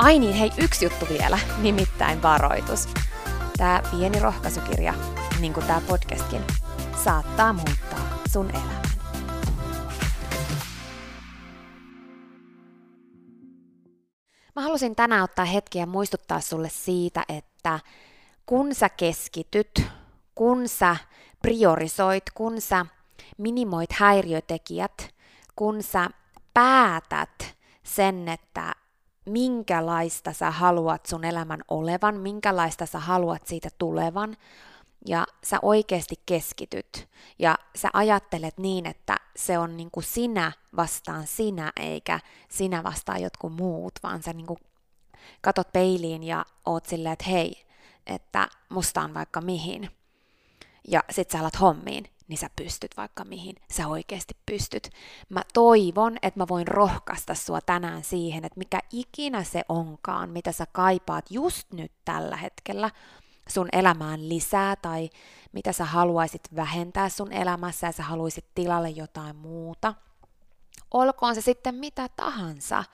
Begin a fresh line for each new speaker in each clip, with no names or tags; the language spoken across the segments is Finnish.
Ai niin, hei, yksi juttu vielä, nimittäin varoitus. Tämä pieni rohkaisukirja, niin kuin tämä podcastkin, saattaa muuttaa sun elämän. Mä halusin tänään ottaa hetkiä muistuttaa sulle siitä, että kun sä keskityt, kun sä priorisoit, kun sä minimoit häiriötekijät, kun sä päätät sen, että minkälaista sä haluat sun elämän olevan, minkälaista sä haluat siitä tulevan, ja sä oikeasti keskityt. Ja sä ajattelet niin, että se on niin kuin sinä vastaan sinä, eikä sinä vastaan jotkut muut, vaan sä niin kuin katot peiliin ja oot silleen, että hei, että musta on vaikka mihin. Ja sit sä alat hommiin niin sä pystyt vaikka mihin, sä oikeasti pystyt. Mä toivon, että mä voin rohkaista sua tänään siihen, että mikä ikinä se onkaan, mitä sä kaipaat just nyt tällä hetkellä sun elämään lisää tai mitä sä haluaisit vähentää sun elämässä ja sä haluaisit tilalle jotain muuta. Olkoon se sitten mitä tahansa,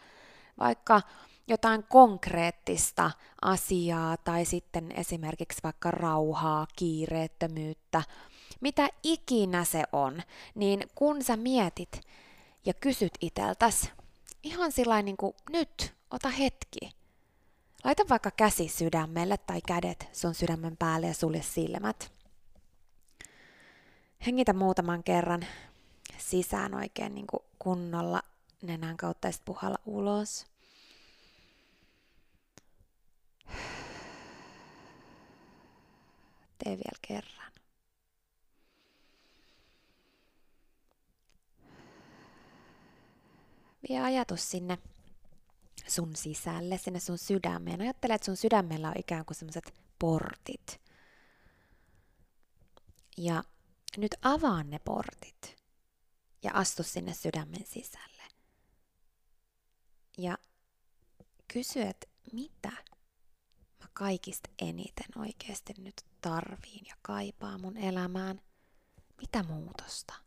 vaikka jotain konkreettista asiaa tai sitten esimerkiksi vaikka rauhaa, kiireettömyyttä, mitä ikinä se on, niin kun sä mietit ja kysyt iteltäs, ihan sillä niin kuin nyt, ota hetki. Laita vaikka käsi sydämelle tai kädet sun sydämen päälle ja sulje silmät. Hengitä muutaman kerran sisään oikein niin kuin kunnolla nenän kautta ja puhalla ulos. Tee vielä kerran. Vie ajatus sinne sun sisälle, sinne sun sydämeen. Ajattele, että sun sydämellä on ikään kuin semmoiset portit. Ja nyt avaa ne portit ja astu sinne sydämen sisälle. Ja kysy, että mitä mä kaikista eniten oikeasti nyt tarviin ja kaipaa mun elämään. Mitä muutosta?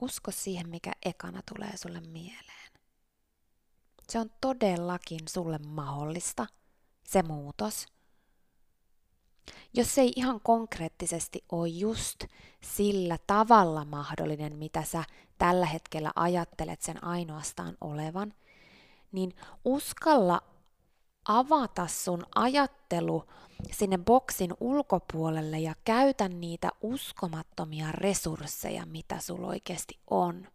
Usko siihen, mikä ekana tulee sulle mieleen. Se on todellakin sulle mahdollista, se muutos. Jos se ei ihan konkreettisesti ole just sillä tavalla mahdollinen, mitä sä tällä hetkellä ajattelet sen ainoastaan olevan, niin uskalla avata sun ajattelu sinne boksin ulkopuolelle ja käytä niitä uskomattomia resursseja, mitä sulla oikeasti on.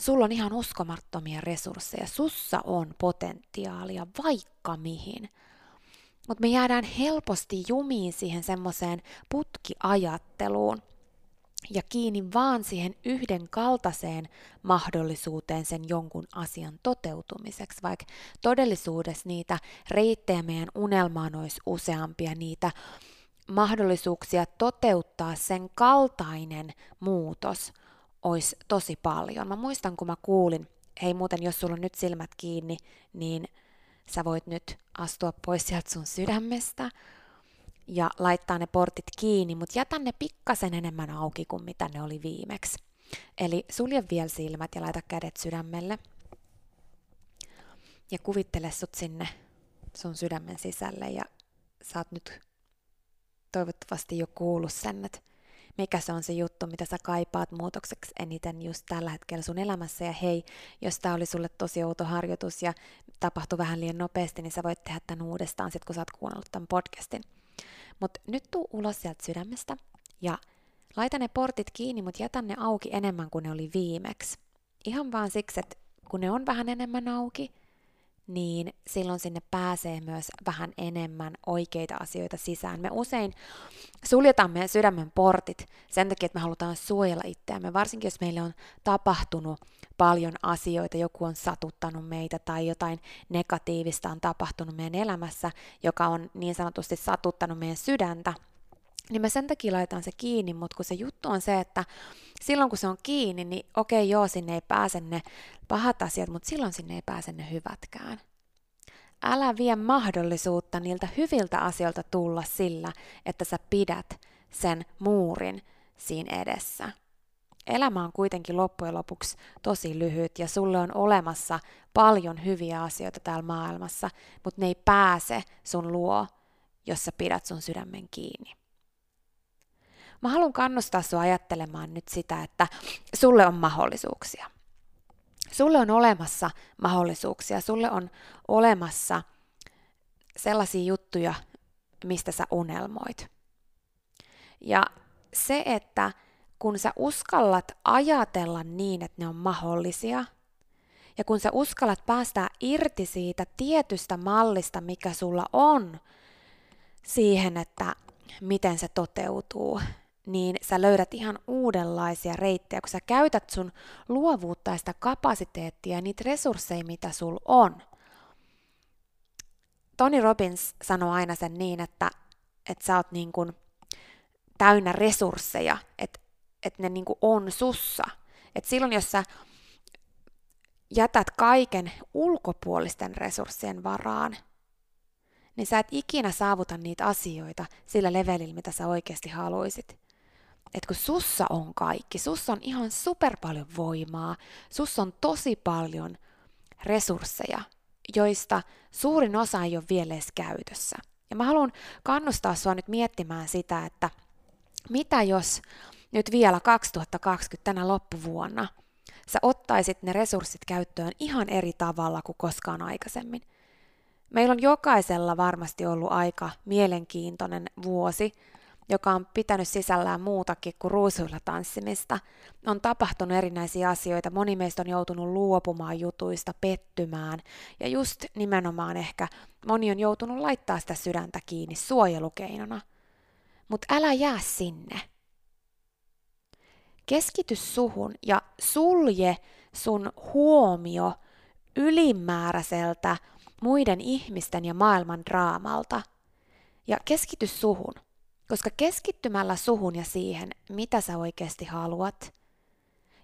Sulla on ihan uskomattomia resursseja, sussa on potentiaalia vaikka mihin. Mutta me jäädään helposti jumiin siihen semmoiseen putkiajatteluun ja kiinni vaan siihen yhden kaltaiseen mahdollisuuteen sen jonkun asian toteutumiseksi, vaikka todellisuudessa niitä reittejä meidän unelmaan olisi useampia, niitä mahdollisuuksia toteuttaa sen kaltainen muutos olisi tosi paljon. Mä muistan, kun mä kuulin, hei muuten, jos sulla on nyt silmät kiinni, niin sä voit nyt astua pois sieltä sun sydämestä ja laittaa ne portit kiinni, mutta jätä ne pikkasen enemmän auki kuin mitä ne oli viimeksi. Eli sulje vielä silmät ja laita kädet sydämelle. Ja kuvittele sut sinne sun sydämen sisälle ja saat nyt toivottavasti jo kuullut sen, että mikä se on se juttu, mitä sä kaipaat muutokseksi eniten just tällä hetkellä sun elämässä. Ja hei, jos tämä oli sulle tosi outo harjoitus ja tapahtui vähän liian nopeasti, niin sä voit tehdä tämän uudestaan sit, kun sä oot kuunnellut tämän podcastin. Mutta nyt tuu ulos sieltä sydämestä ja laita ne portit kiinni, mutta jätä ne auki enemmän kuin ne oli viimeksi. Ihan vaan siksi, että kun ne on vähän enemmän auki, niin silloin sinne pääsee myös vähän enemmän oikeita asioita sisään. Me usein suljetaan meidän sydämen portit sen takia, että me halutaan suojella itseämme, varsinkin jos meille on tapahtunut paljon asioita, joku on satuttanut meitä tai jotain negatiivista on tapahtunut meidän elämässä, joka on niin sanotusti satuttanut meidän sydäntä, niin mä sen takia laitan se kiinni, mutta kun se juttu on se, että silloin kun se on kiinni, niin okei joo, sinne ei pääse ne pahat asiat, mutta silloin sinne ei pääse ne hyvätkään. Älä vie mahdollisuutta niiltä hyviltä asioilta tulla sillä, että sä pidät sen muurin siinä edessä. Elämä on kuitenkin loppujen lopuksi tosi lyhyt ja sulle on olemassa paljon hyviä asioita täällä maailmassa, mutta ne ei pääse sun luo, jos sä pidät sun sydämen kiinni. Mä haluan kannustaa sua ajattelemaan nyt sitä, että sulle on mahdollisuuksia. Sulle on olemassa mahdollisuuksia, sulle on olemassa sellaisia juttuja, mistä sä unelmoit. Ja se, että kun sä uskallat ajatella niin, että ne on mahdollisia, ja kun sä uskallat päästää irti siitä tietystä mallista, mikä sulla on, siihen, että miten se toteutuu, niin sä löydät ihan uudenlaisia reittejä, kun sä käytät sun luovuutta ja sitä kapasiteettia ja niitä resursseja, mitä sul on. Tony Robbins sanoo aina sen niin, että, että sä oot niin kuin täynnä resursseja, että, että ne niin kuin on sussa. Et silloin, jos sä jätät kaiken ulkopuolisten resurssien varaan, niin sä et ikinä saavuta niitä asioita sillä levelillä, mitä sä oikeasti haluaisit että kun sussa on kaikki, sussa on ihan super paljon voimaa, sussa on tosi paljon resursseja, joista suurin osa ei ole vielä edes käytössä. Ja mä haluan kannustaa sua nyt miettimään sitä, että mitä jos nyt vielä 2020 tänä loppuvuonna sä ottaisit ne resurssit käyttöön ihan eri tavalla kuin koskaan aikaisemmin. Meillä on jokaisella varmasti ollut aika mielenkiintoinen vuosi, joka on pitänyt sisällään muutakin kuin ruusuilla tanssimista. On tapahtunut erinäisiä asioita, moni meistä on joutunut luopumaan jutuista, pettymään, ja just nimenomaan ehkä moni on joutunut laittaa sitä sydäntä kiinni suojelukeinona. Mutta älä jää sinne. Keskity suhun ja sulje sun huomio ylimääräiseltä muiden ihmisten ja maailman draamalta. Ja keskity suhun. Koska keskittymällä suhun ja siihen, mitä sä oikeasti haluat,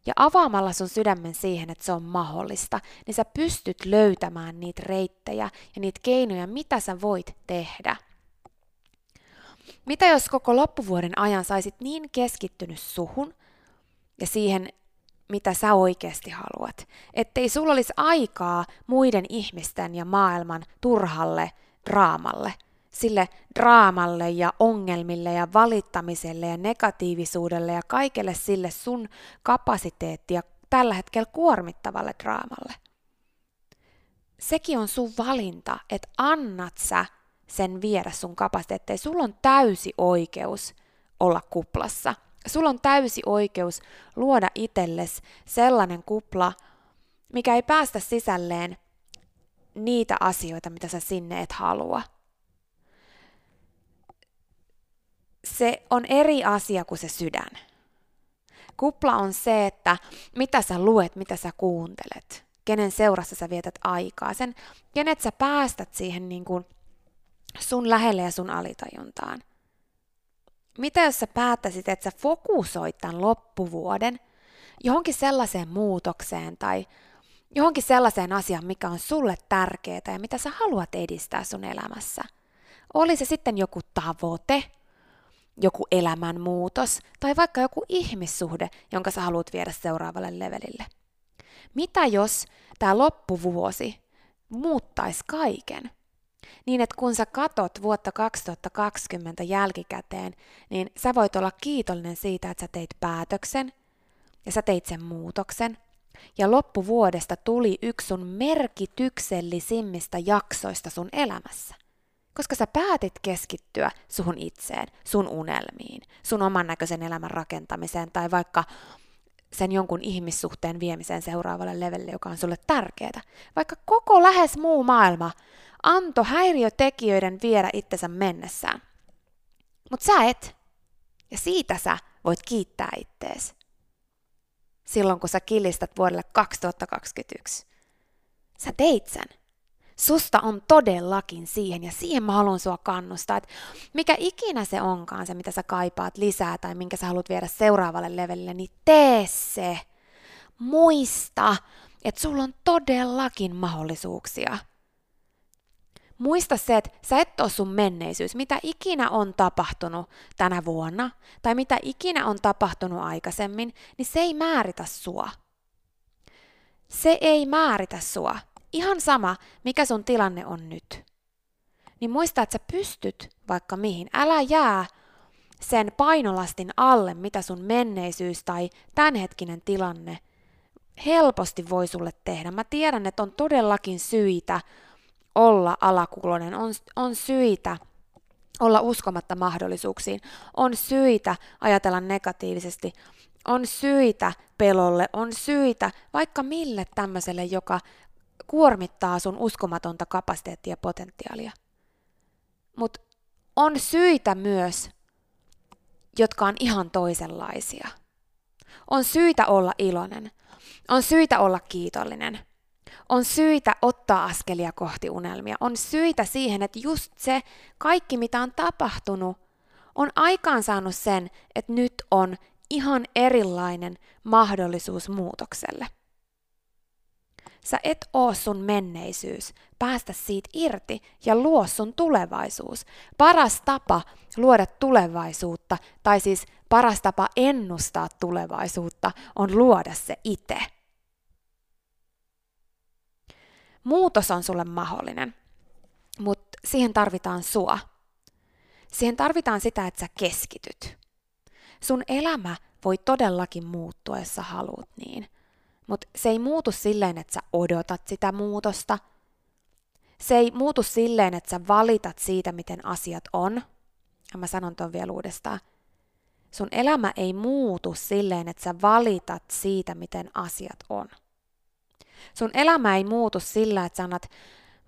ja avaamalla sun sydämen siihen, että se on mahdollista, niin sä pystyt löytämään niitä reittejä ja niitä keinoja, mitä sä voit tehdä. Mitä jos koko loppuvuoden ajan saisit niin keskittynyt suhun ja siihen, mitä sä oikeasti haluat, ettei sulla olisi aikaa muiden ihmisten ja maailman turhalle draamalle – sille draamalle ja ongelmille ja valittamiselle ja negatiivisuudelle ja kaikelle sille sun kapasiteettia tällä hetkellä kuormittavalle draamalle. sekin on sun valinta, että annat sä sen viedä sun kapasiteetteja. Sulla on täysi oikeus olla kuplassa. Sulla on täysi oikeus luoda itsellesi sellainen kupla, mikä ei päästä sisälleen niitä asioita, mitä sä sinne et halua. Se on eri asia kuin se sydän. Kupla on se, että mitä sä luet, mitä sä kuuntelet, kenen seurassa sä vietät aikaa, sen, kenet sä päästät siihen niin kuin sun lähelle ja sun alitajuntaan. Mitä jos sä päättäisit, että sä fokusoit tämän loppuvuoden johonkin sellaiseen muutokseen tai johonkin sellaiseen asiaan, mikä on sulle tärkeää ja mitä sä haluat edistää sun elämässä. Oli se sitten joku tavoite, joku elämänmuutos tai vaikka joku ihmissuhde, jonka sä haluat viedä seuraavalle levelille. Mitä jos tämä loppuvuosi muuttaisi kaiken? Niin, että kun sä katot vuotta 2020 jälkikäteen, niin sä voit olla kiitollinen siitä, että sä teit päätöksen ja sä teit sen muutoksen. Ja loppuvuodesta tuli yksi sun merkityksellisimmistä jaksoista sun elämässä. Koska sä päätit keskittyä suhun itseen, sun unelmiin, sun oman näköisen elämän rakentamiseen tai vaikka sen jonkun ihmissuhteen viemiseen seuraavalle levelle, joka on sulle tärkeää. Vaikka koko lähes muu maailma anto häiriötekijöiden viedä itsensä mennessään. Mutta sä et. Ja siitä sä voit kiittää ittees. Silloin kun sä kilistät vuodelle 2021. Sä teit sen susta on todellakin siihen ja siihen mä haluan sua kannustaa, että mikä ikinä se onkaan se, mitä sä kaipaat lisää tai minkä sä haluat viedä seuraavalle levelille, niin tee se. Muista, että sulla on todellakin mahdollisuuksia. Muista se, että sä et ole sun menneisyys, mitä ikinä on tapahtunut tänä vuonna tai mitä ikinä on tapahtunut aikaisemmin, niin se ei määritä sua. Se ei määritä sua ihan sama, mikä sun tilanne on nyt. Niin muista, että sä pystyt vaikka mihin. Älä jää sen painolastin alle, mitä sun menneisyys tai tämänhetkinen tilanne helposti voi sulle tehdä. Mä tiedän, että on todellakin syitä olla alakulonen, on, on syitä olla uskomatta mahdollisuuksiin, on syitä ajatella negatiivisesti, on syitä pelolle, on syitä vaikka mille tämmöiselle, joka kuormittaa sun uskomatonta kapasiteettia ja potentiaalia. Mutta on syitä myös, jotka on ihan toisenlaisia. On syitä olla iloinen. On syitä olla kiitollinen. On syitä ottaa askelia kohti unelmia. On syitä siihen, että just se kaikki, mitä on tapahtunut, on aikaansaanut sen, että nyt on ihan erilainen mahdollisuus muutokselle. Sä et oo sun menneisyys. Päästä siitä irti ja luo sun tulevaisuus. Paras tapa luoda tulevaisuutta, tai siis paras tapa ennustaa tulevaisuutta, on luoda se itse. Muutos on sulle mahdollinen, mutta siihen tarvitaan sua. Siihen tarvitaan sitä, että sä keskityt. Sun elämä voi todellakin muuttua, jos sä haluat niin – mutta se ei muutu silleen, että sä odotat sitä muutosta. Se ei muutu silleen, että sä valitat siitä, miten asiat on. Ja mä sanon ton vielä uudestaan. Sun elämä ei muutu silleen, että sä valitat siitä, miten asiat on. Sun elämä ei muutu sillä, että sä annat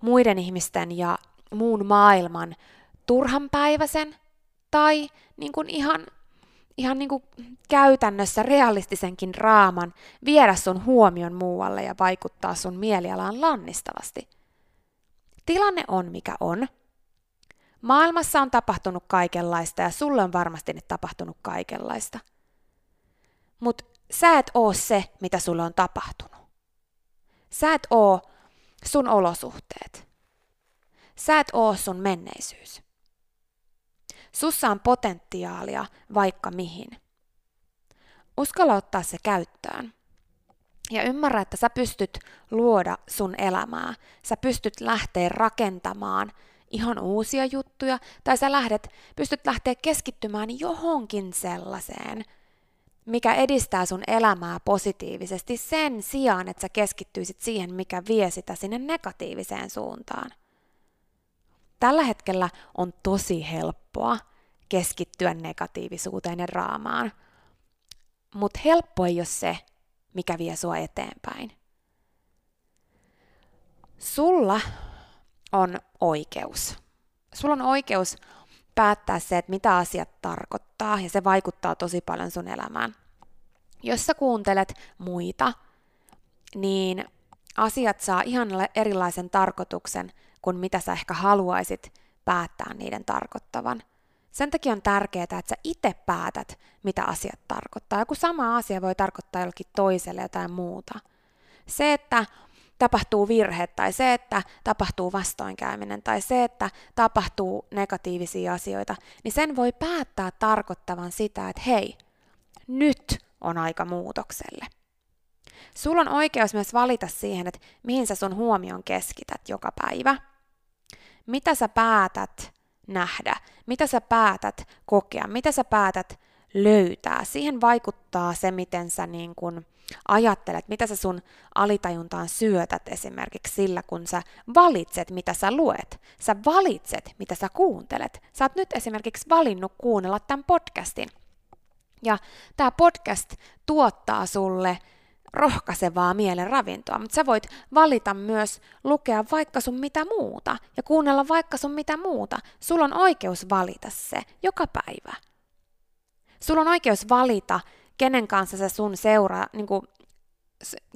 muiden ihmisten ja muun maailman turhanpäiväisen tai niin kuin ihan ihan niin kuin käytännössä realistisenkin raaman viedä sun huomion muualle ja vaikuttaa sun mielialaan lannistavasti. Tilanne on mikä on. Maailmassa on tapahtunut kaikenlaista ja sulle on varmasti nyt tapahtunut kaikenlaista. Mutta sä et oo se, mitä sulle on tapahtunut. Sä et oo sun olosuhteet. Sä et oo sun menneisyys. Sussa on potentiaalia vaikka mihin. Uskalla ottaa se käyttöön. Ja ymmärrä, että sä pystyt luoda sun elämää. Sä pystyt lähteä rakentamaan ihan uusia juttuja, tai sä lähdet, pystyt lähteä keskittymään johonkin sellaiseen, mikä edistää sun elämää positiivisesti sen sijaan, että sä keskittyisit siihen, mikä vie sitä sinne negatiiviseen suuntaan. Tällä hetkellä on tosi helppoa keskittyä negatiivisuuteen ja draamaan, mutta helppo ei ole se, mikä vie sua eteenpäin. Sulla on oikeus. Sulla on oikeus päättää se, että mitä asiat tarkoittaa, ja se vaikuttaa tosi paljon sun elämään. Jos sä kuuntelet muita, niin asiat saa ihan erilaisen tarkoituksen kuin mitä sä ehkä haluaisit päättää niiden tarkoittavan. Sen takia on tärkeää, että sä itse päätät, mitä asiat tarkoittaa. Joku sama asia voi tarkoittaa jollekin toiselle jotain muuta. Se, että tapahtuu virhe tai se, että tapahtuu vastoinkäyminen tai se, että tapahtuu negatiivisia asioita, niin sen voi päättää tarkoittavan sitä, että hei, nyt on aika muutokselle. Sulla on oikeus myös valita siihen, että mihin sä sun huomion keskität joka päivä. Mitä sä päätät nähdä, mitä sä päätät kokea, mitä sä päätät löytää. Siihen vaikuttaa se, miten sä niin kun ajattelet, mitä sä sun alitajuntaan syötät esimerkiksi sillä, kun sä valitset, mitä sä luet. Sä valitset, mitä sä kuuntelet. Sä oot nyt esimerkiksi valinnut kuunnella tämän podcastin. Ja tämä podcast tuottaa sulle rohkaisevaa mielen ravintoa, mutta sä voit valita myös lukea vaikka sun mitä muuta ja kuunnella vaikka sun mitä muuta. Sulla on oikeus valita se joka päivä. Sulla on oikeus valita, kenen kanssa sä sun seura, niin kuin,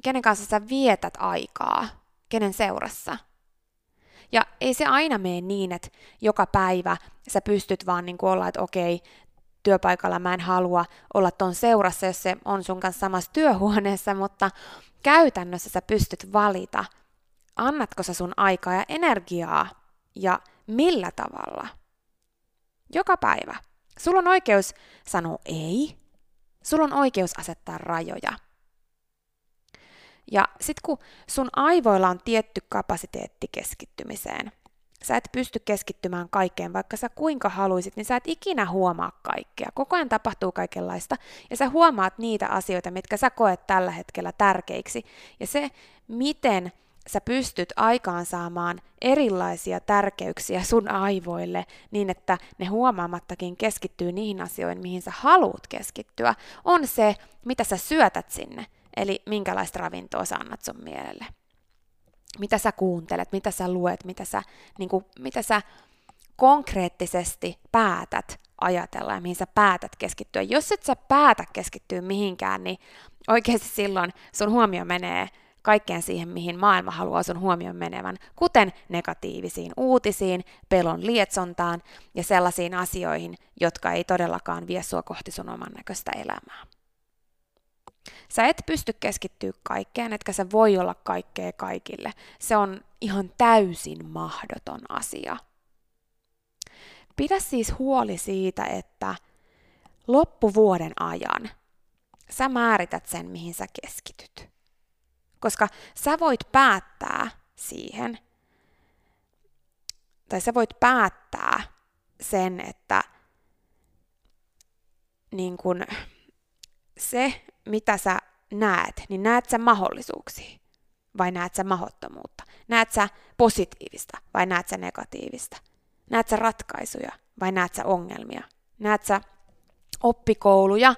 kenen kanssa sä vietät aikaa, kenen seurassa. Ja ei se aina mene niin, että joka päivä sä pystyt vaan niin kuin olla, että okei, työpaikalla mä en halua olla ton seurassa, jos se on sun kanssa samassa työhuoneessa, mutta käytännössä sä pystyt valita, annatko sä sun aikaa ja energiaa ja millä tavalla. Joka päivä. Sulla on oikeus sanoa ei. Sulla on oikeus asettaa rajoja. Ja sitten kun sun aivoilla on tietty kapasiteetti keskittymiseen, sä et pysty keskittymään kaikkeen, vaikka sä kuinka haluisit, niin sä et ikinä huomaa kaikkea. Koko ajan tapahtuu kaikenlaista, ja sä huomaat niitä asioita, mitkä sä koet tällä hetkellä tärkeiksi. Ja se, miten sä pystyt aikaansaamaan erilaisia tärkeyksiä sun aivoille niin, että ne huomaamattakin keskittyy niihin asioihin, mihin sä haluat keskittyä, on se, mitä sä syötät sinne, eli minkälaista ravintoa sä annat sun mielelle mitä sä kuuntelet, mitä sä luet, mitä sä, niin kuin, mitä sä konkreettisesti päätät ajatella ja mihin sä päätät keskittyä. Jos et sä päätä keskittyä mihinkään, niin oikeasti silloin sun huomio menee kaikkeen siihen, mihin maailma haluaa sun huomion menevän, kuten negatiivisiin uutisiin, pelon lietsontaan ja sellaisiin asioihin, jotka ei todellakaan vie sua kohti sun oman näköistä elämää. Sä et pysty keskittyä kaikkeen, etkä sä voi olla kaikkea kaikille. Se on ihan täysin mahdoton asia. Pidä siis huoli siitä, että loppuvuoden ajan sä määrität sen, mihin sä keskityt. Koska sä voit päättää siihen, tai sä voit päättää sen, että niin kun, se, mitä sä näet, niin näet sä mahdollisuuksia vai näet sä mahottomuutta? Näet sä positiivista vai näet sä negatiivista? Näet sä ratkaisuja vai näet sä ongelmia? Näet sä oppikouluja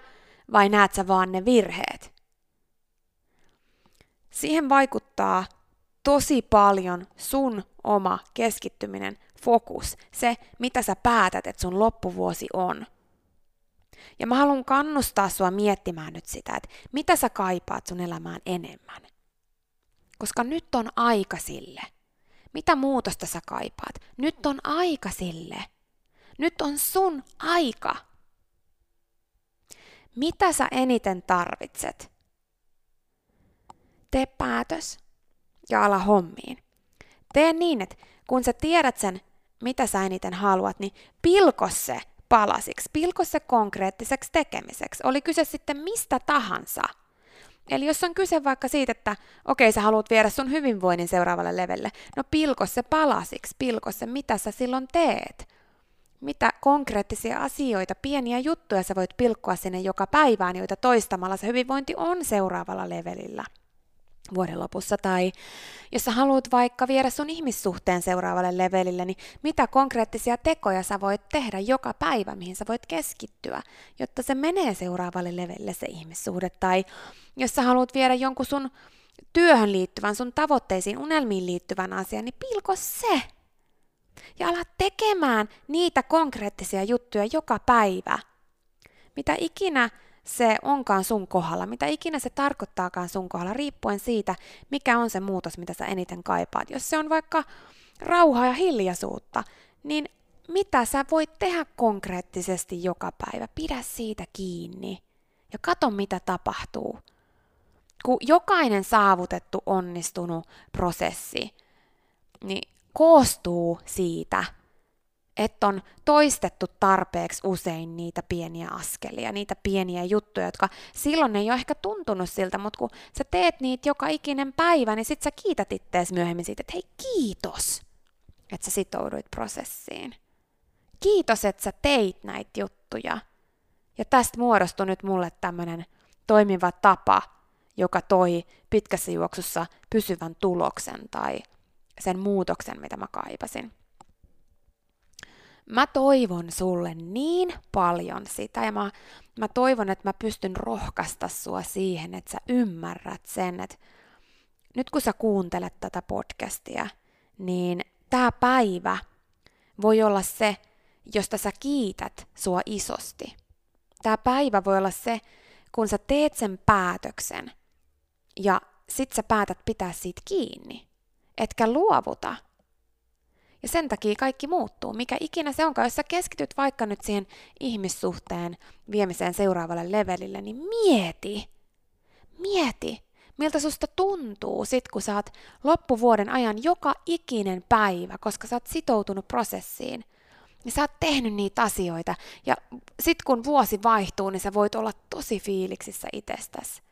vai näet sä vaan ne virheet? Siihen vaikuttaa tosi paljon sun oma keskittyminen, fokus, se mitä sä päätät, että sun loppuvuosi on – ja mä haluan kannustaa sua miettimään nyt sitä, että mitä sä kaipaat sun elämään enemmän. Koska nyt on aika sille. Mitä muutosta sä kaipaat? Nyt on aika sille. Nyt on sun aika. Mitä sä eniten tarvitset? Tee päätös ja ala hommiin. Tee niin, että kun sä tiedät sen, mitä sä eniten haluat, niin pilko se palasiksi, pilko se konkreettiseksi tekemiseksi. Oli kyse sitten mistä tahansa. Eli jos on kyse vaikka siitä, että okei, okay, sä haluat viedä sun hyvinvoinnin seuraavalle levelle, no pilko se palasiksi, pilko se, mitä sä silloin teet. mitä konkreettisia asioita, pieniä juttuja sä voit pilkkoa sinne joka päivään, joita toistamalla se hyvinvointi on seuraavalla levelillä vuoden lopussa, tai jos sä haluat vaikka viedä sun ihmissuhteen seuraavalle levelille, niin mitä konkreettisia tekoja sä voit tehdä joka päivä, mihin sä voit keskittyä, jotta se menee seuraavalle levelille se ihmissuhde, tai jos sä haluat viedä jonkun sun työhön liittyvän, sun tavoitteisiin, unelmiin liittyvän asian, niin pilko se. Ja ala tekemään niitä konkreettisia juttuja joka päivä. Mitä ikinä se onkaan sun kohdalla, mitä ikinä se tarkoittaakaan sun kohdalla, riippuen siitä, mikä on se muutos, mitä sä eniten kaipaat. Jos se on vaikka rauhaa ja hiljaisuutta, niin mitä sä voit tehdä konkreettisesti joka päivä? Pidä siitä kiinni ja kato, mitä tapahtuu. Kun jokainen saavutettu onnistunut prosessi niin koostuu siitä, että on toistettu tarpeeksi usein niitä pieniä askelia, niitä pieniä juttuja, jotka silloin ei ole ehkä tuntunut siltä, mutta kun sä teet niitä joka ikinen päivä, niin sit sä kiität ittees myöhemmin siitä, että hei kiitos, että sä sitouduit prosessiin. Kiitos, että sä teit näitä juttuja. Ja tästä muodostui nyt mulle tämmönen toimiva tapa, joka toi pitkässä juoksussa pysyvän tuloksen tai sen muutoksen, mitä mä kaipasin mä toivon sulle niin paljon sitä ja mä, mä toivon, että mä pystyn rohkaista sua siihen, että sä ymmärrät sen, että nyt kun sä kuuntelet tätä podcastia, niin tämä päivä voi olla se, josta sä kiität sua isosti. Tämä päivä voi olla se, kun sä teet sen päätöksen ja sit sä päätät pitää siitä kiinni, etkä luovuta – ja sen takia kaikki muuttuu, mikä ikinä se onkaan. Jos sä keskityt vaikka nyt siihen ihmissuhteen viemiseen seuraavalle levelille, niin mieti, mieti, miltä susta tuntuu sit, kun sä oot loppuvuoden ajan joka ikinen päivä, koska sä oot sitoutunut prosessiin, niin sä oot tehnyt niitä asioita. Ja sit kun vuosi vaihtuu, niin sä voit olla tosi fiiliksissä itsestäsi.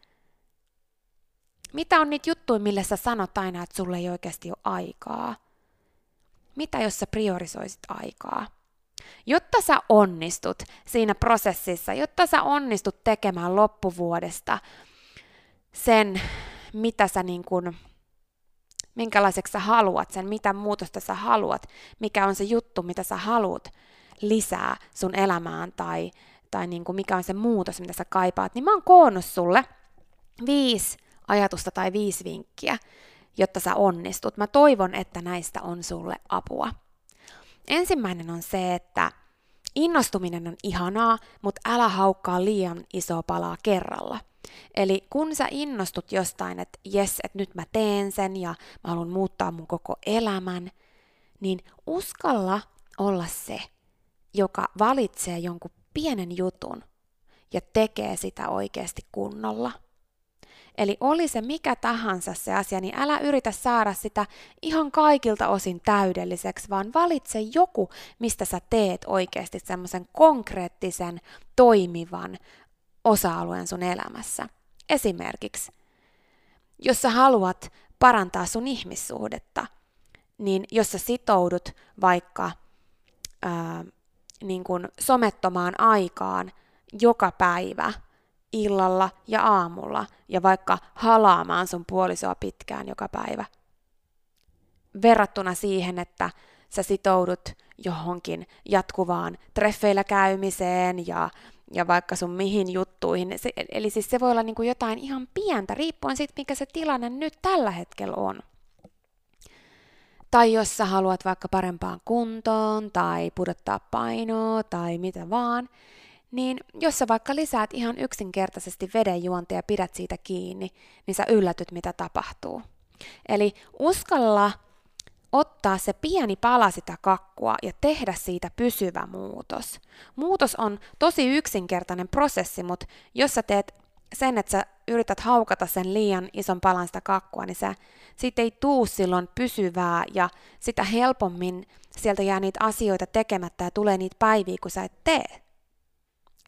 Mitä on niitä juttuja, millä sä sanot aina, että sulle ei oikeasti ole aikaa? Mitä jos sä priorisoisit aikaa? Jotta sä onnistut siinä prosessissa, jotta sä onnistut tekemään loppuvuodesta sen, mitä sä niin kuin, minkälaiseksi sä haluat, sen mitä muutosta sä haluat, mikä on se juttu, mitä sä haluat lisää sun elämään tai, tai niin kuin mikä on se muutos, mitä sä kaipaat, niin mä oon koonnut sulle viisi ajatusta tai viisi vinkkiä, jotta sä onnistut. Mä toivon, että näistä on sulle apua. Ensimmäinen on se, että innostuminen on ihanaa, mutta älä haukkaa liian isoa palaa kerralla. Eli kun sä innostut jostain, että jes, että nyt mä teen sen ja mä haluan muuttaa mun koko elämän, niin uskalla olla se, joka valitsee jonkun pienen jutun ja tekee sitä oikeasti kunnolla – Eli oli se mikä tahansa se asia, niin älä yritä saada sitä ihan kaikilta osin täydelliseksi, vaan valitse joku, mistä sä teet oikeasti semmoisen konkreettisen, toimivan osa-alueen sun elämässä. Esimerkiksi, jos sä haluat parantaa sun ihmissuhdetta, niin jos sä sitoudut vaikka ää, niin kuin somettomaan aikaan joka päivä – illalla ja aamulla ja vaikka halaamaan sun puolisoa pitkään joka päivä. Verrattuna siihen, että sä sitoudut johonkin jatkuvaan treffeillä käymiseen ja, ja vaikka sun mihin juttuihin. Se, eli siis se voi olla niin kuin jotain ihan pientä, riippuen siitä, mikä se tilanne nyt tällä hetkellä on. Tai jos sä haluat vaikka parempaan kuntoon tai pudottaa painoa tai mitä vaan, niin jos sä vaikka lisäät ihan yksinkertaisesti vedenjuontia ja pidät siitä kiinni, niin sä yllätyt, mitä tapahtuu. Eli uskalla ottaa se pieni pala sitä kakkua ja tehdä siitä pysyvä muutos. Muutos on tosi yksinkertainen prosessi, mutta jos sä teet sen, että sä yrität haukata sen liian ison palan sitä kakkua, niin sä, siitä ei tuu silloin pysyvää ja sitä helpommin sieltä jää niitä asioita tekemättä ja tulee niitä päiviä, kun sä et tee.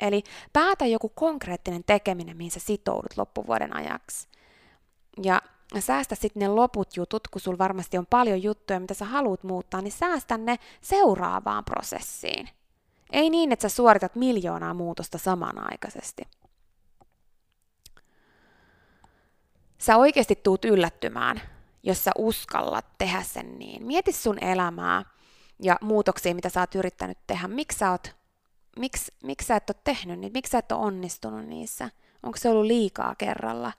Eli päätä joku konkreettinen tekeminen, mihin sä sitoudut loppuvuoden ajaksi. Ja säästä sitten ne loput jutut, kun sulla varmasti on paljon juttuja, mitä sä haluat muuttaa, niin säästä ne seuraavaan prosessiin. Ei niin, että sä suoritat miljoonaa muutosta samanaikaisesti. Sä oikeasti tuut yllättymään, jos sä uskallat tehdä sen niin. Mieti sun elämää ja muutoksia, mitä sä oot yrittänyt tehdä. Miksi sä, oot, miksi, miksi sä et ole tehnyt niitä? Miksi sä et ole onnistunut niissä? Onko se ollut liikaa kerralla?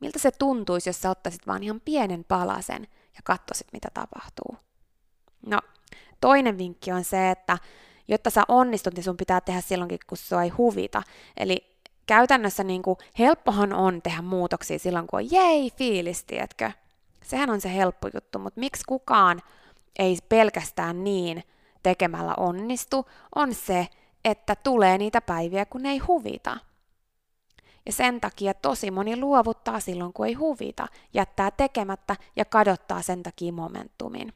Miltä se tuntuisi, jos sä ottaisit vaan ihan pienen palasen ja katsoisit, mitä tapahtuu? No, toinen vinkki on se, että jotta sä onnistut, niin sun pitää tehdä silloinkin, kun sua ei huvita. Eli käytännössä niin kuin, helppohan on tehdä muutoksia silloin, kun on jei fiilis, tiedätkö? Sehän on se helppo juttu, mutta miksi kukaan ei pelkästään niin tekemällä onnistu, on se, että tulee niitä päiviä, kun ei huvita. Ja sen takia tosi moni luovuttaa silloin, kun ei huvita, jättää tekemättä ja kadottaa sen takia momentumin.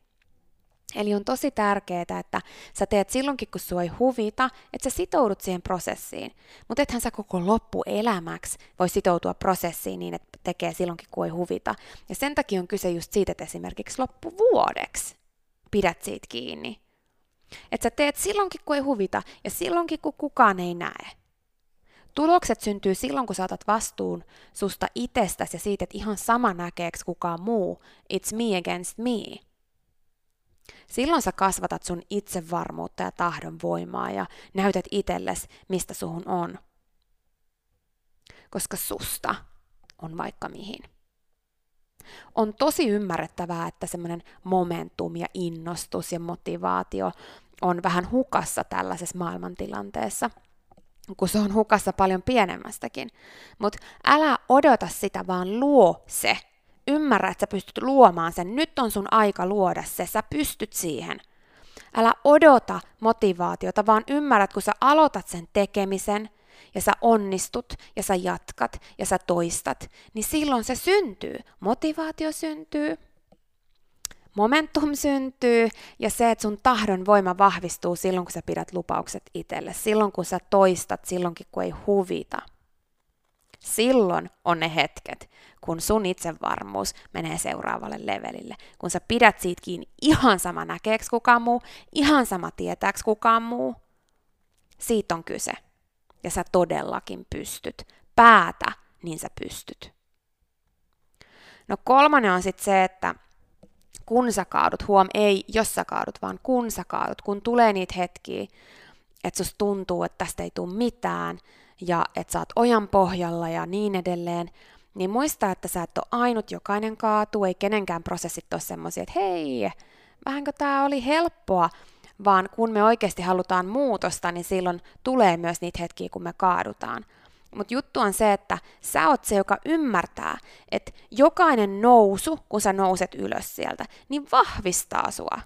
Eli on tosi tärkeää, että sä teet silloinkin, kun sua ei huvita, että sä sitoudut siihen prosessiin. Mutta ethän sä koko loppuelämäksi voi sitoutua prosessiin niin, että tekee silloinkin, kun ei huvita. Ja sen takia on kyse just siitä, että esimerkiksi loppuvuodeksi pidät siitä kiinni. Että sä teet silloinkin, kun ei huvita ja silloinkin, kun kukaan ei näe. Tulokset syntyy silloin, kun saatat vastuun susta itsestäsi ja siitä, että ihan sama näkeeksi kukaan muu. It's me against me. Silloin sä kasvatat sun itsevarmuutta ja tahdon voimaa ja näytät itsellesi, mistä suhun on. Koska susta on vaikka mihin. On tosi ymmärrettävää, että semmoinen momentum ja innostus ja motivaatio on vähän hukassa tällaisessa maailmantilanteessa, kun se on hukassa paljon pienemmästäkin. Mutta älä odota sitä, vaan luo se – Ymmärrä, että sä pystyt luomaan sen. Nyt on sun aika luoda se. Sä pystyt siihen. Älä odota motivaatiota, vaan ymmärrät, kun sä aloitat sen tekemisen ja sä onnistut ja sä jatkat ja sä toistat, niin silloin se syntyy. Motivaatio syntyy, momentum syntyy ja se, että sun tahdon voima vahvistuu silloin, kun sä pidät lupaukset itselle, silloin kun sä toistat, silloinkin kun ei huvita. Silloin on ne hetket, kun sun itsevarmuus menee seuraavalle levelille. Kun sä pidät siitä kiinni ihan sama näkeeksi kukaan muu, ihan sama tietääks kukaan muu. Siitä on kyse. Ja sä todellakin pystyt. Päätä, niin sä pystyt. No kolmannen on sitten se, että kun sä kaadut, huom, ei jos sä kaadut, vaan kun sä kaadut, kun tulee niitä hetkiä, että susta tuntuu, että tästä ei tule mitään, ja että sä oot ojan pohjalla ja niin edelleen, niin muista, että sä et ole ainut, jokainen kaatuu, ei kenenkään prosessit ole semmoisia, että hei, vähänkö tämä oli helppoa, vaan kun me oikeasti halutaan muutosta, niin silloin tulee myös niitä hetkiä, kun me kaadutaan. Mutta juttu on se, että sä oot se, joka ymmärtää, että jokainen nousu, kun sä nouset ylös sieltä, niin vahvistaa sua.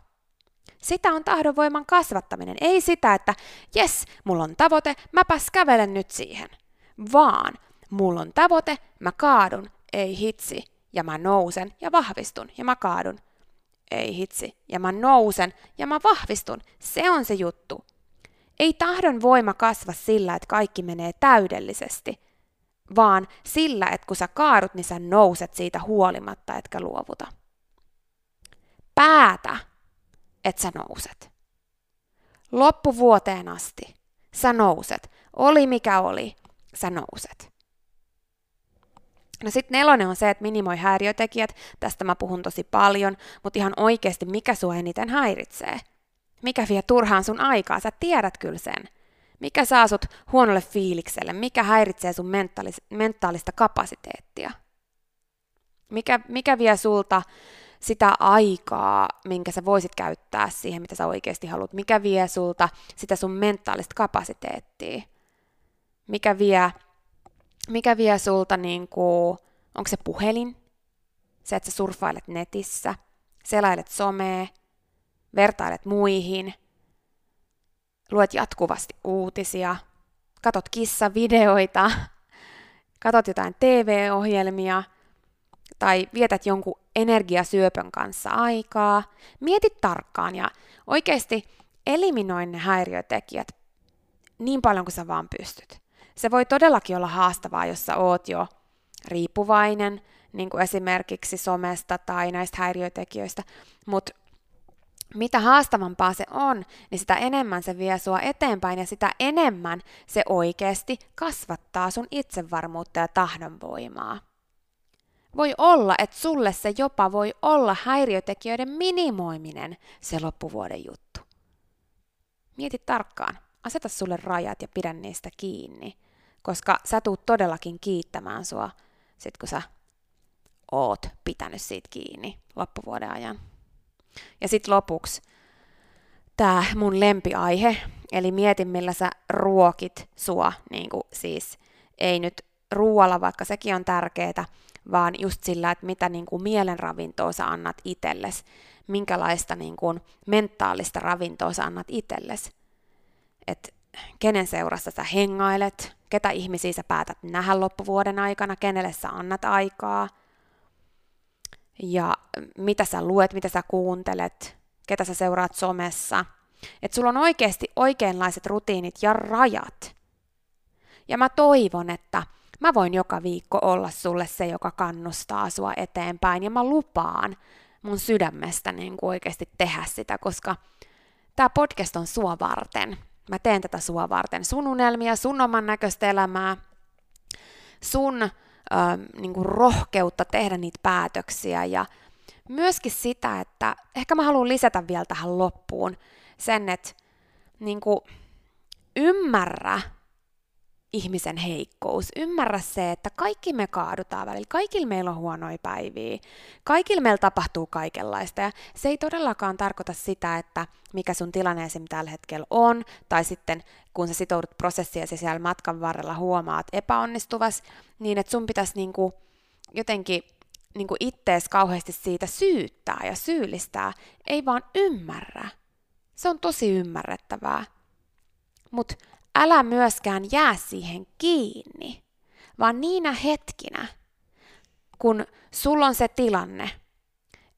Sitä on tahdonvoiman kasvattaminen, ei sitä, että jes, mulla on tavoite, mäpäs kävelen nyt siihen. Vaan mulla on tavoite, mä kaadun, ei hitsi, ja mä nousen ja vahvistun, ja mä kaadun, ei hitsi, ja mä nousen ja mä vahvistun. Se on se juttu. Ei tahdon voima kasva sillä, että kaikki menee täydellisesti, vaan sillä, että kun sä kaadut, niin sä nouset siitä huolimatta, etkä luovuta. Päätä, että sä nouset. Loppuvuoteen asti sä nouset. Oli mikä oli, sä nouset. No sitten nelonen on se, että minimoi häiriötekijät. Tästä mä puhun tosi paljon, mutta ihan oikeasti mikä sua eniten häiritsee? Mikä vie turhaan sun aikaa? Sä tiedät kyllä sen. Mikä saa sut huonolle fiilikselle? Mikä häiritsee sun mentaalis- mentaalista kapasiteettia? Mikä, mikä vie sulta sitä aikaa, minkä sä voisit käyttää siihen, mitä sä oikeasti haluat? Mikä vie sulta sitä sun mentaalista kapasiteettia? Mikä vie mikä vie sulta, niin kuin, onko se puhelin, se, että sä surffailet netissä, selailet somea, vertailet muihin, luet jatkuvasti uutisia, katot kissavideoita, katot jotain TV-ohjelmia tai vietät jonkun energiasyöpön kanssa aikaa. Mieti tarkkaan ja oikeasti eliminoin ne häiriötekijät niin paljon kuin sä vaan pystyt. Se voi todellakin olla haastavaa, jos sä oot jo riippuvainen, niin kuin esimerkiksi somesta tai näistä häiriötekijöistä, mutta mitä haastavampaa se on, niin sitä enemmän se vie sua eteenpäin ja sitä enemmän se oikeasti kasvattaa sun itsevarmuutta ja tahdonvoimaa. Voi olla, että sulle se jopa voi olla häiriötekijöiden minimoiminen se loppuvuoden juttu. Mieti tarkkaan, aseta sulle rajat ja pidä niistä kiinni, koska sä tuut todellakin kiittämään sua sit kun sä oot pitänyt siitä kiinni loppuvuoden ajan. Ja sitten lopuksi tämä mun lempiaihe, eli mieti millä sä ruokit sua, niin kuin siis ei nyt ruoalla, vaikka sekin on tärkeää, vaan just sillä, että mitä niin kuin mielenravintoa sä annat itsellesi, minkälaista niin kuin mentaalista ravintoa sä annat itsellesi. Että kenen seurassa sä hengailet, ketä ihmisiä sä päätät nähdä loppuvuoden aikana, kenelle sä annat aikaa, ja mitä sä luet, mitä sä kuuntelet, ketä sä seuraat somessa. Että sulla on oikeasti oikeanlaiset rutiinit ja rajat. Ja mä toivon, että mä voin joka viikko olla sulle se, joka kannustaa sua eteenpäin. Ja mä lupaan mun sydämestä niin oikeasti tehdä sitä, koska tämä podcast on sua varten. Mä teen tätä sua varten. Sun unelmia, sun oman näköistä elämää, sun äh, niin kuin rohkeutta tehdä niitä päätöksiä ja myöskin sitä, että ehkä mä haluan lisätä vielä tähän loppuun sen, että niin kuin, ymmärrä ihmisen heikkous. Ymmärrä se, että kaikki me kaadutaan välillä, kaikilla meillä on huonoja päiviä, kaikilla meillä tapahtuu kaikenlaista ja se ei todellakaan tarkoita sitä, että mikä sun tilanne esim. tällä hetkellä on, tai sitten kun sä sitoudut prosessiin ja siellä matkan varrella huomaat epäonnistuvas, niin että sun pitäisi niinku jotenkin niinku ittees kauheasti siitä syyttää ja syyllistää, ei vaan ymmärrä. Se on tosi ymmärrettävää. Mutta älä myöskään jää siihen kiinni, vaan niinä hetkinä, kun sulla on se tilanne,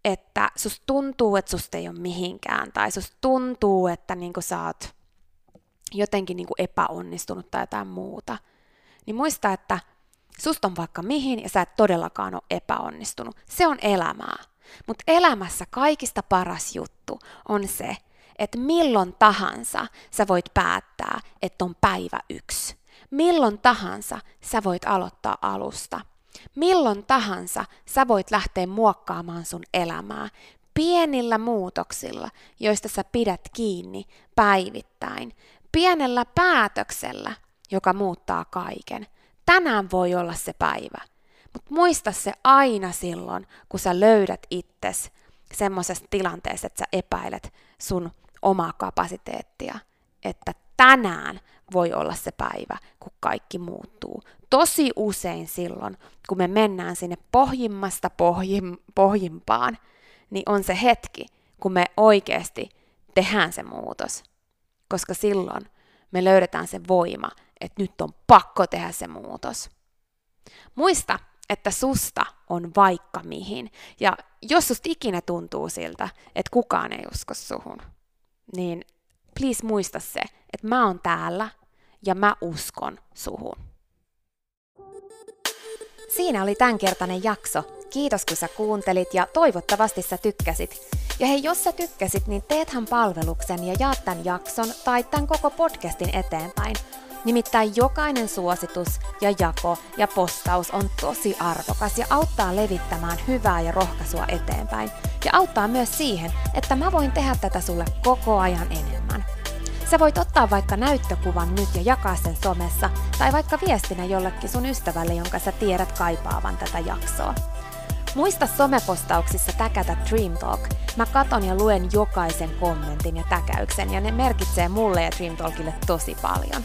että sus tuntuu, että susta ei ole mihinkään, tai sus tuntuu, että niinku sä oot jotenkin niinku epäonnistunut tai jotain muuta, niin muista, että susta on vaikka mihin ja sä et todellakaan ole epäonnistunut. Se on elämää. Mutta elämässä kaikista paras juttu on se, että milloin tahansa sä voit päättää, että on päivä yksi. Milloin tahansa sä voit aloittaa alusta. Milloin tahansa sä voit lähteä muokkaamaan sun elämää pienillä muutoksilla, joista sä pidät kiinni päivittäin. Pienellä päätöksellä, joka muuttaa kaiken. Tänään voi olla se päivä. Mutta muista se aina silloin, kun sä löydät itses semmoisesta tilanteessa, että sä epäilet sun omaa kapasiteettia, että tänään voi olla se päivä, kun kaikki muuttuu. Tosi usein silloin, kun me mennään sinne pohjimmasta pohjim, pohjimpaan, niin on se hetki, kun me oikeasti tehdään se muutos. Koska silloin me löydetään se voima, että nyt on pakko tehdä se muutos. Muista, että susta on vaikka mihin. Ja jos susta ikinä tuntuu siltä, että kukaan ei usko suhun, niin please muista se, että mä oon täällä ja mä uskon suhun. Siinä oli tämänkertainen jakso. Kiitos kun sä kuuntelit ja toivottavasti sä tykkäsit. Ja hei, jos sä tykkäsit, niin teethän palveluksen ja jaat tämän jakson tai tämän koko podcastin eteenpäin. Nimittäin jokainen suositus ja jako ja postaus on tosi arvokas ja auttaa levittämään hyvää ja rohkaisua eteenpäin. Ja auttaa myös siihen, että mä voin tehdä tätä sulle koko ajan enemmän. Sä voit ottaa vaikka näyttökuvan nyt ja jakaa sen somessa, tai vaikka viestinä jollekin sun ystävälle, jonka sä tiedät kaipaavan tätä jaksoa. Muista somepostauksissa täkätä Dream Talk. Mä katon ja luen jokaisen kommentin ja täkäyksen, ja ne merkitsee mulle ja Dream Talkille tosi paljon.